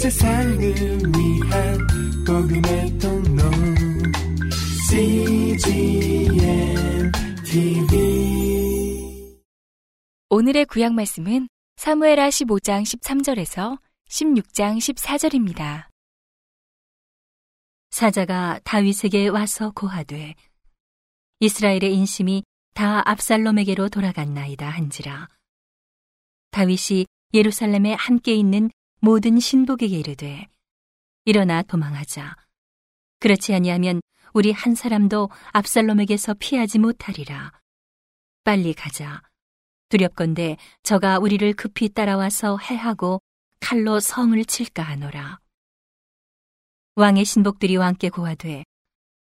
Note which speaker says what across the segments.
Speaker 1: 세상을 위한 복음의 통로. CGM TV
Speaker 2: 오늘의 구약 말씀은 사무엘하 15장 13절에서 16장 14절입니다.
Speaker 3: 사자가 다윗에게 와서 고하되 이스라엘의 인심이 다 압살롬에게로 돌아갔나이다 한지라. 다윗이 예루살렘에 함께 있는 모든 신복에게 이르되 일어나 도망하자. 그렇지 아니하면 우리 한 사람도 압살롬에게서 피하지 못하리라. 빨리 가자. 두렵건대 저가 우리를 급히 따라와서 해하고 칼로 성을 칠까 하노라. 왕의 신복들이 왕께 고하되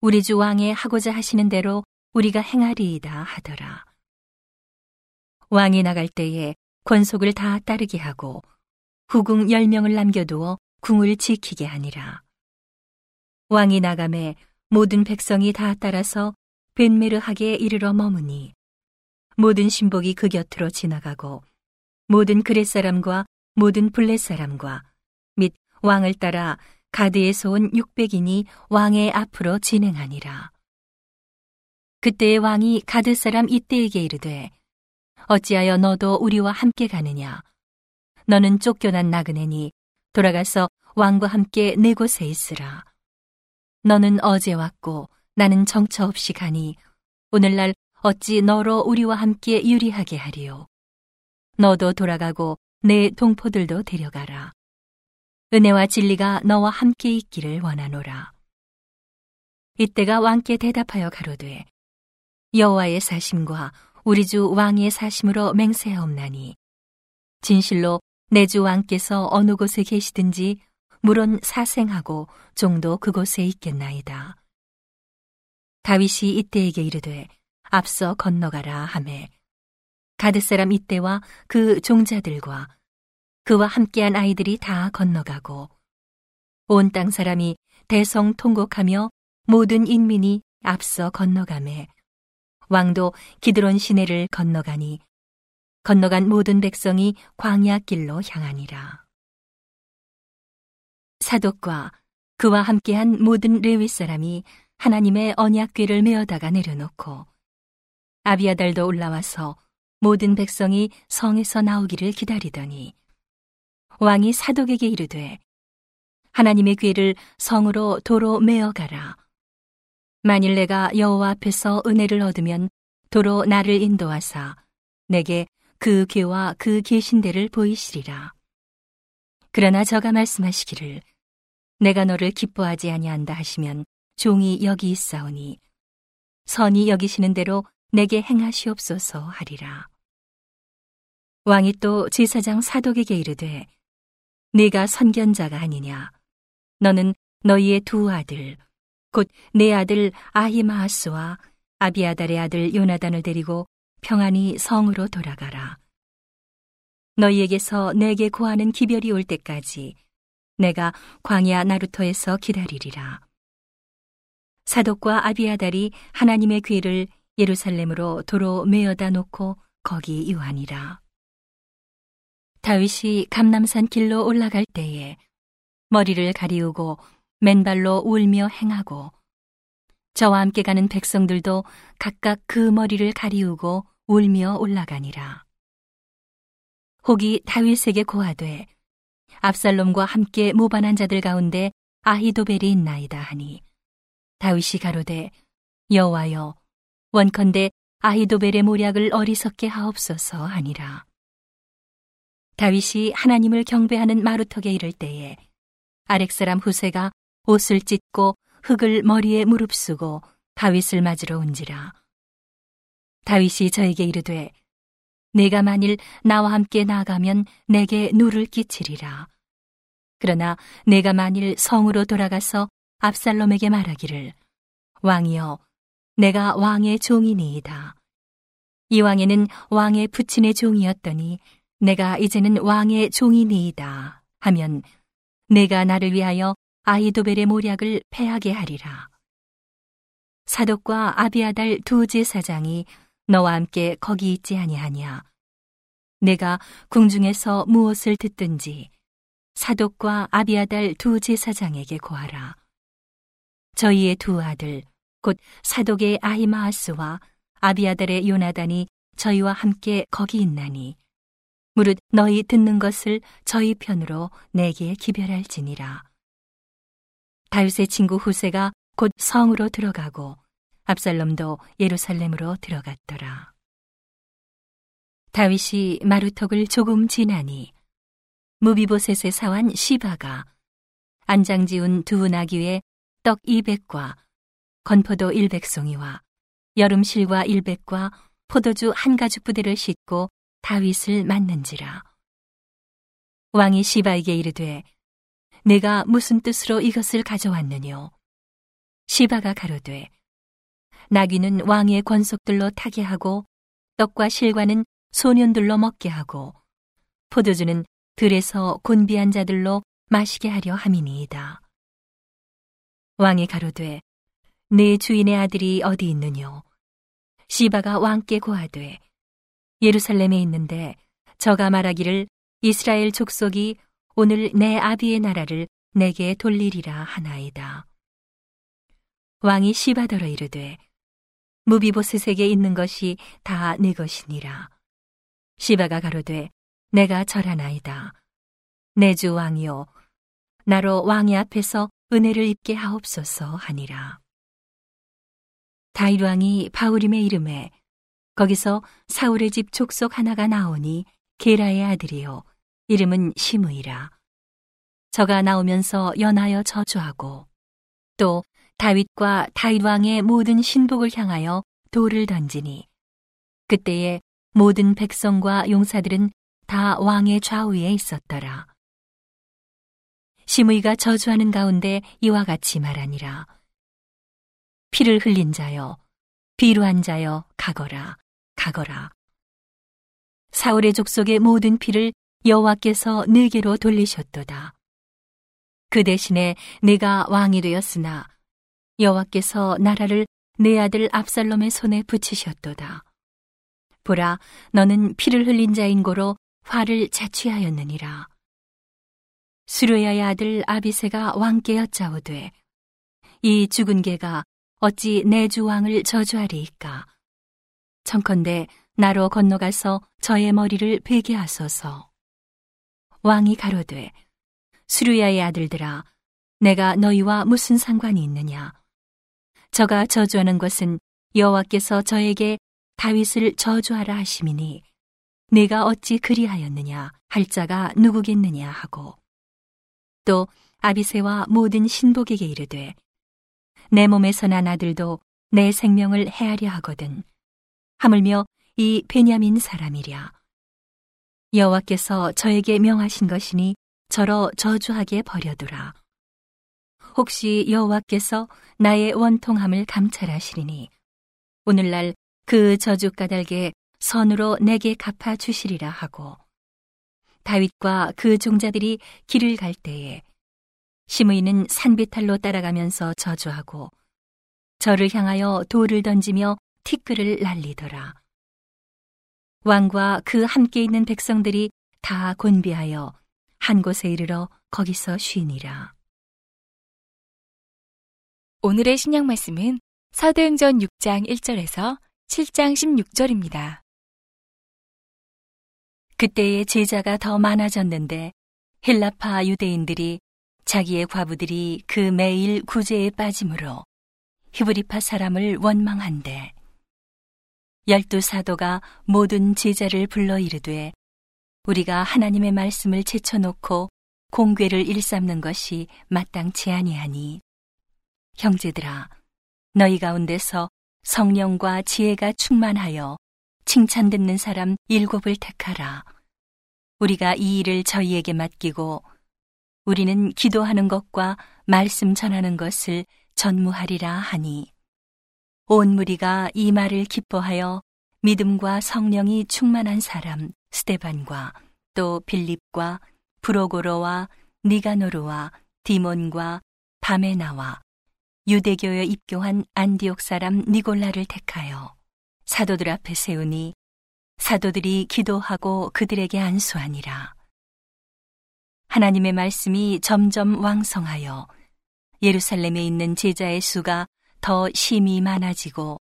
Speaker 3: 우리 주 왕의 하고자 하시는 대로 우리가 행하리이다 하더라. 왕이 나갈 때에 권속을 다 따르게 하고 후궁 열명을 남겨두어 궁을 지키게 하니라. 왕이 나감에 모든 백성이 다 따라서 벤메르하게 이르러 머무니 모든 신복이 그 곁으로 지나가고 모든 그렛 사람과 모든 블렛 사람과 및 왕을 따라 가드에서 온 600인이 왕의 앞으로 진행하니라. 그때의 왕이 가드 사람 이때에게 이르되 어찌하여 너도 우리와 함께 가느냐 너는 쫓겨난 나그네니 돌아가서 왕과 함께 내 곳에 있으라. 너는 어제 왔고 나는 정처 없이 가니 오늘날 어찌 너로 우리와 함께 유리하게 하리요. 너도 돌아가고 내 동포들도 데려가라. 은혜와 진리가 너와 함께 있기를 원하노라. 이때가 왕께 대답하여 가로되 여호와의 사심과 우리 주 왕의 사심으로 맹세하옵나니 진실로 내 주 왕께서 어느 곳에 계시든지 물론 사생하고 종도 그곳에 있겠나이다. 다윗이 이때에게 이르되 앞서 건너가라 하매 가드 사람 이때와 그 종자들과 그와 함께한 아이들이 다 건너가고 온 땅 사람이 대성 통곡하며 모든 인민이 앞서 건너가매 왕도 기드론 시내를 건너가니 건너간 모든 백성이 광야 길로 향하니라. 사독과 그와 함께한 모든 레위 사람이 하나님의 언약궤를 메어다가 내려놓고 아비아달도 올라와서 모든 백성이 성에서 나오기를 기다리더니 왕이 사독에게 이르되 하나님의 궤를 성으로 도로 메어 가라. 만일 내가 여호와 앞에서 은혜를 얻으면 도로 나를 인도하사 내게 그 괴와 그 계신대를 보이시리라. 그러나 저가 말씀하시기를 내가 너를 기뻐하지 아니한다 하시면 종이 여기 있사오니 선이 여기시는 대로 내게 행하시옵소서 하리라. 왕이 또 제사장 사독에게 이르되 네가 선견자가 아니냐 너는 너희의 두 아들 곧 내 아들 아히마하스와 아비아달의 아들 요나단을 데리고 평안히 성으로 돌아가라. 너희에게서 내게 고하는 기별이 올 때까지 내가 광야 나루터에서 기다리리라. 사독과 아비아달이 하나님의 귀를 예루살렘으로 도로 메어다 놓고 거기 유하니라. 다윗이 감남산 길로 올라갈 때에 머리를 가리우고 맨발로 울며 행하고 저와 함께 가는 백성들도 각각 그 머리를 가리우고 울며 올라가니라. 혹이 다윗에게 고하되 압살롬과 함께 모반한 자들 가운데 아히도벨이 있나이다 하니 다윗이 가로되 여호와여 원컨대 아히도벨의 모략을 어리석게 하옵소서 하니라. 다윗이 하나님을 경배하는 마루턱에 이를 때에 아렉사람 후세가 옷을 찢고 흙을 머리에 무릅쓰고 다윗을 맞으러 온지라. 다윗이 저에게 이르되 내가 만일 나와 함께 나가면 내게 누를 끼치리라. 그러나 내가 만일 성으로 돌아가서 압살롬에게 말하기를 왕이여 내가 왕의 종이니이다. 이 왕에는 왕의 부친의 종이었더니 내가 이제는 왕의 종이니이다 하면 내가 나를 위하여 아이도벨의 모략을 패하게 하리라. 사독과 아비아달 두 제사장이 너와 함께 거기 있지 아니하냐. 내가 궁중에서 무엇을 듣든지 사독과 아비아달 두 제사장에게 고하라. 저희의 두 아들 곧 사독의 아히마하스와 아비아달의 요나단이 저희와 함께 거기 있나니 무릇 너희 듣는 것을 저희 편으로 내게 기별할지니라. 다윗의 친구 후세가 곧 성으로 들어가고 압살롬도 예루살렘으로 들어갔더라. 다윗이 마루턱을 조금 지나니 무비보셋의 사환 시바가 안장 지운 두 나귀에 떡 200과 건포도 100송이와 여름실과 100과 포도주 한 가죽 부대를 싣고 다윗을 맞는지라. 왕이 시바에게 이르되 내가 무슨 뜻으로 이것을 가져왔느뇨? 시바가 가로되 나귀는 왕의 권속들로 타게 하고 떡과 실과는 소년들로 먹게 하고 포도주는 들에서 곤비한 자들로 마시게 하려 함이니이다. 왕이 가로되 내 주인의 아들이 어디 있느뇨? 시바가 왕께 고하되 예루살렘에 있는데 저가 말하기를 이스라엘 족속이 오늘 내 아비의 나라를 내게 돌리리라 하나이다. 왕이 시바더러 이르되 무비보스에게 있는 것이 다 내 것이니라. 시바가 가로되 내가 절하나이다. 내 주 왕이요 나로 왕의 앞에서 은혜를 입게 하옵소서 하니라. 다윗 왕이 바울임의 이름에 거기서 사울의 집 족속 하나가 나오니 게라의 아들이요 이름은 시므이라. 저가 나오면서 연하여 저주하고 또 다윗과 다윗 왕의 모든 신복을 향하여 돌을 던지니 그때에 모든 백성과 용사들은 다 왕의 좌우에 있었더라. 시므이가 저주하는 가운데 이와 같이 말하니라. 피를 흘린 자여, 비루한 자여, 가거라, 가거라. 사울의 족속의 모든 피를 여호와께서 내게로 돌리셨도다. 그 대신에 내가 왕이 되었으나 여호와께서 나라를 내 아들 압살롬의 손에 붙이셨도다. 보라, 너는 피를 흘린 자인 고로 화를 자취하였느니라. 수르야의 아들 아비세가 왕께 여짜오되 이 죽은 개가 어찌 내 주 왕을 저주하리이까 청컨대 나로 건너가서 저의 머리를 베게 하소서 왕이 가로되 수르야의 아들들아 내가 너희와 무슨 상관이 있느냐 저가 저주하는 것은 여호와께서 저에게 다윗을 저주하라 하심이니 내가 어찌 그리하였느냐 할 자가 누구겠느냐 하고. 또 아비세와 모든 신복에게 이르되 내 몸에서 난 아들도 내 생명을 헤아려 하거든 하물며 이 베냐민 사람이랴. 여호와께서 저에게 명하신 것이니 저러 저주하게 버려두라 혹시 여호와께서 나의 원통함을 감찰하시리니 오늘날 그 저주 까닭에 선으로 내게 갚아 주시리라 하고 다윗과 그 종자들이 길을 갈 때에 시므이는 산비탈로 따라가면서 저주하고 저를 향하여 돌을 던지며 티끌을 날리더라. 왕과 그 함께 있는 백성들이 다 곤비하여 한 곳에 이르러 거기서 쉬니라.
Speaker 2: 오늘의 신약 말씀은 사도행전 6장 1절에서 7장 16절입니다.
Speaker 3: 그때의 제자가 더 많아졌는데 헬라파 유대인들이 자기의 과부들이 그 매일 구제에 빠짐으로 히브리파 사람을 원망한대 열두 사도가 모든 제자를 불러 이르되 우리가 하나님의 말씀을 제쳐놓고 공궤를 일삼는 것이 마땅치 아니하니 형제들아 너희 가운데서 성령과 지혜가 충만하여 칭찬 듣는 사람 일곱을 택하라. 우리가 이 일을 저희에게 맡기고 우리는 기도하는 것과 말씀 전하는 것을 전무하리라 하니 온 무리가 이 말을 기뻐하여 믿음과 성령이 충만한 사람 스테반과 또 빌립과 브로고로와 니가노르와 디몬과 바메나와 유대교에 입교한 안디옥 사람 니골라를 택하여 사도들 앞에 세우니 사도들이 기도하고 그들에게 안수하니라. 하나님의 말씀이 점점 왕성하여 예루살렘에 있는 제자의 수가 더 심히 많아지고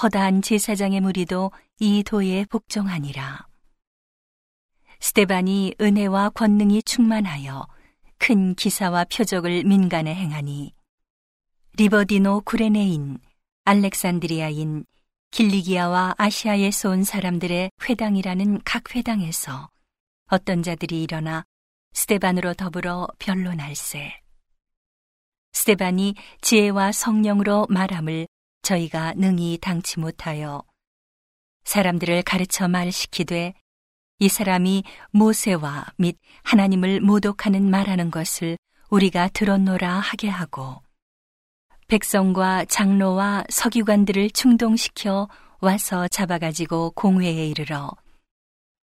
Speaker 3: 허다한 제사장의 무리도 이 도에 복종하니라. 스테반이 은혜와 권능이 충만하여 큰 기사와 표적을 민간에 행하니 리버디노 구레네인, 알렉산드리아인, 길리기아와 아시아에서 온 사람들의 회당이라는 각 회당에서 어떤 자들이 일어나 스테반으로 더불어 변론할세. 스테반이 지혜와 성령으로 말함을 저희가 능히 당치 못하여 사람들을 가르쳐 말시키되 이 사람이 모세와 및 하나님을 모독하는 말하는 것을 우리가 들었노라 하게 하고 백성과 장로와 서기관들을 충동시켜 와서 잡아가지고 공회에 이르러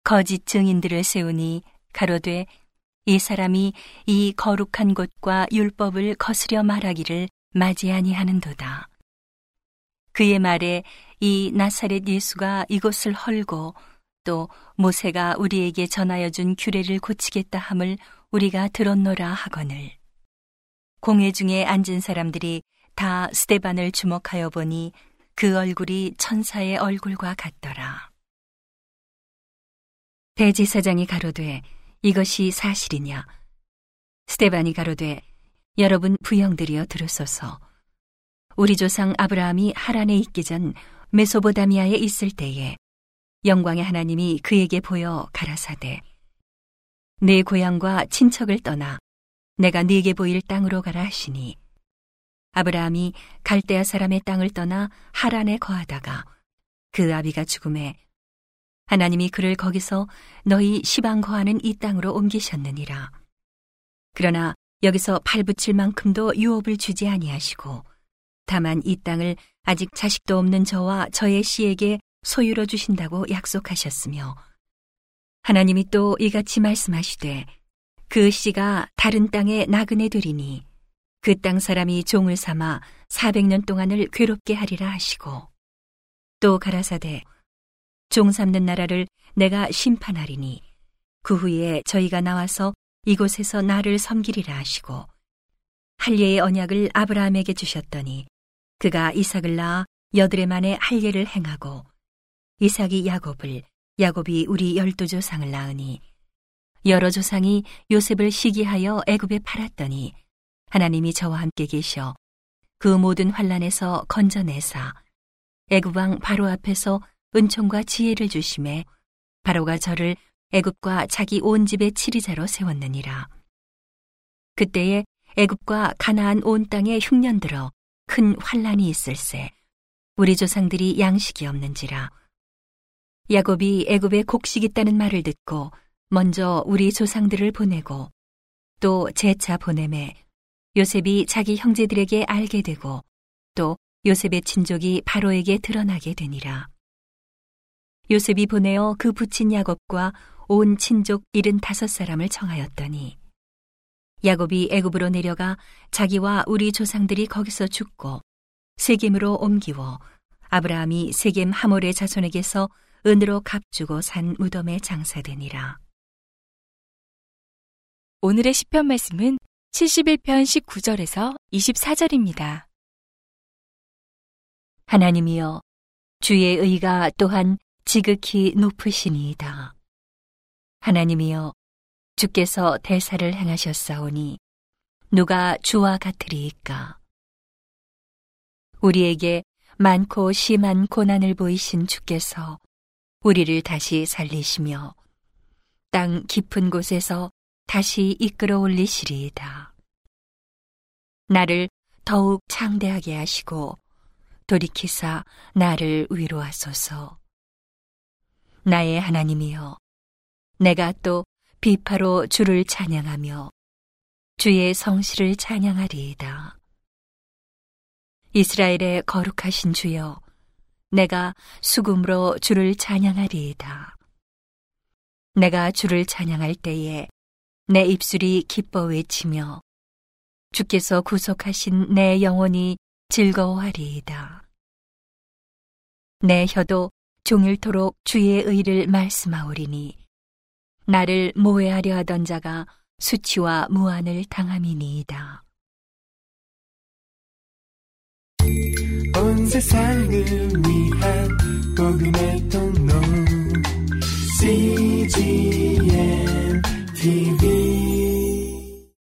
Speaker 3: 거짓 증인들을 세우니 가로되 이 사람이 이 거룩한 곳과 율법을 거스려 말하기를 맞이 아니하는도다. 그의 말에 이 나사렛 예수가 이곳을 헐고 또 모세가 우리에게 전하여 준 규례를 고치겠다 함을 우리가 들었노라 하거늘. 공회 중에 앉은 사람들이 다 스테반을 주목하여 보니 그 얼굴이 천사의 얼굴과 같더라. 대지사장이 가로되 이것이 사실이냐? 스테반이 가로되 여러분 부형들이여 들으소서. 우리 조상 아브라함이 하란에 있기 전 메소보다미아에 있을 때에 영광의 하나님이 그에게 보여 가라사대 내 고향과 친척을 떠나 내가 네게 보일 땅으로 가라 하시니 아브라함이 갈대아 사람의 땅을 떠나 하란에 거하다가 그 아비가 죽음에 하나님이 그를 거기서 너희 시방 거하는 이 땅으로 옮기셨느니라. 그러나 여기서 팔붙일 만큼도 유업을 주지 아니하시고 다만 이 땅을 아직 자식도 없는 저와 저의 씨에게 소유로 주신다고 약속하셨으며 하나님이 또 이같이 말씀하시되 그 씨가 다른 땅에 나그네 되리니 그 땅 사람이 종을 삼아 400년 동안을 괴롭게 하리라 하시고 또 가라사대 종 삼는 나라를 내가 심판하리니 그 후에 저희가 나와서 이곳에서 나를 섬기리라 하시고 할례의 언약을 아브라함에게 주셨더니 그가 이삭을 낳아 여드레 만에 할례를 행하고 이삭이 야곱을 야곱이 우리 열두 조상을 낳으니 여러 조상이 요셉을 시기하여 애굽에 팔았더니 하나님이 저와 함께 계셔 그 모든 환란에서 건져내사. 애굽 왕 바로 앞에서 은총과 지혜를 주심에 바로가 저를 애굽과 자기 온 집의 치리자로 세웠느니라. 그때에 애굽과 가나안 온 땅에 흉년 들어 큰 환란이 있을세. 우리 조상들이 양식이 없는지라. 야곱이 애굽에 곡식 있다는 말을 듣고 먼저 우리 조상들을 보내고 또 재차 보내매 요셉이 자기 형제들에게 알게 되고 또 요셉의 친족이 바로에게 드러나게 되니라. 요셉이 보내어 그 부친 야곱과 온 친족 일흔 다섯 사람을 청하였더니 야곱이 애굽으로 내려가 자기와 우리 조상들이 거기서 죽고 세겜으로 옮기워 아브라함이 세겜 하몰의 자손에게서 은으로 값주고 산 무덤에 장사되니라.
Speaker 2: 오늘의 시편 말씀은 71편 19절에서 24절입니다.
Speaker 3: 하나님이여 주의 의가 또한 지극히 높으시니이다. 하나님이여 주께서 대사를 행하셨사오니 누가 주와 같으리이까? 우리에게 많고 심한 고난을 보이신 주께서 우리를 다시 살리시며 땅 깊은 곳에서 다시 이끌어 올리시리이다. 나를 더욱 창대하게 하시고 돌이키사 나를 위로하소서. 나의 하나님이여, 내가 또 비파로 주를 찬양하며 주의 성실을 찬양하리이다. 이스라엘의 거룩하신 주여, 내가 수금으로 주를 찬양하리이다. 내가 주를 찬양할 때에 내 입술이 기뻐 외치며 주께서 구속하신 내 영혼이 즐거워하리이다. 내 혀도 종일토록 주의 의를 말씀하오리니 나를 모해하려 하던 자가 수치와 무한을 당함이니이다.
Speaker 1: 온 세상을 위한 복음의 통로 CGM TV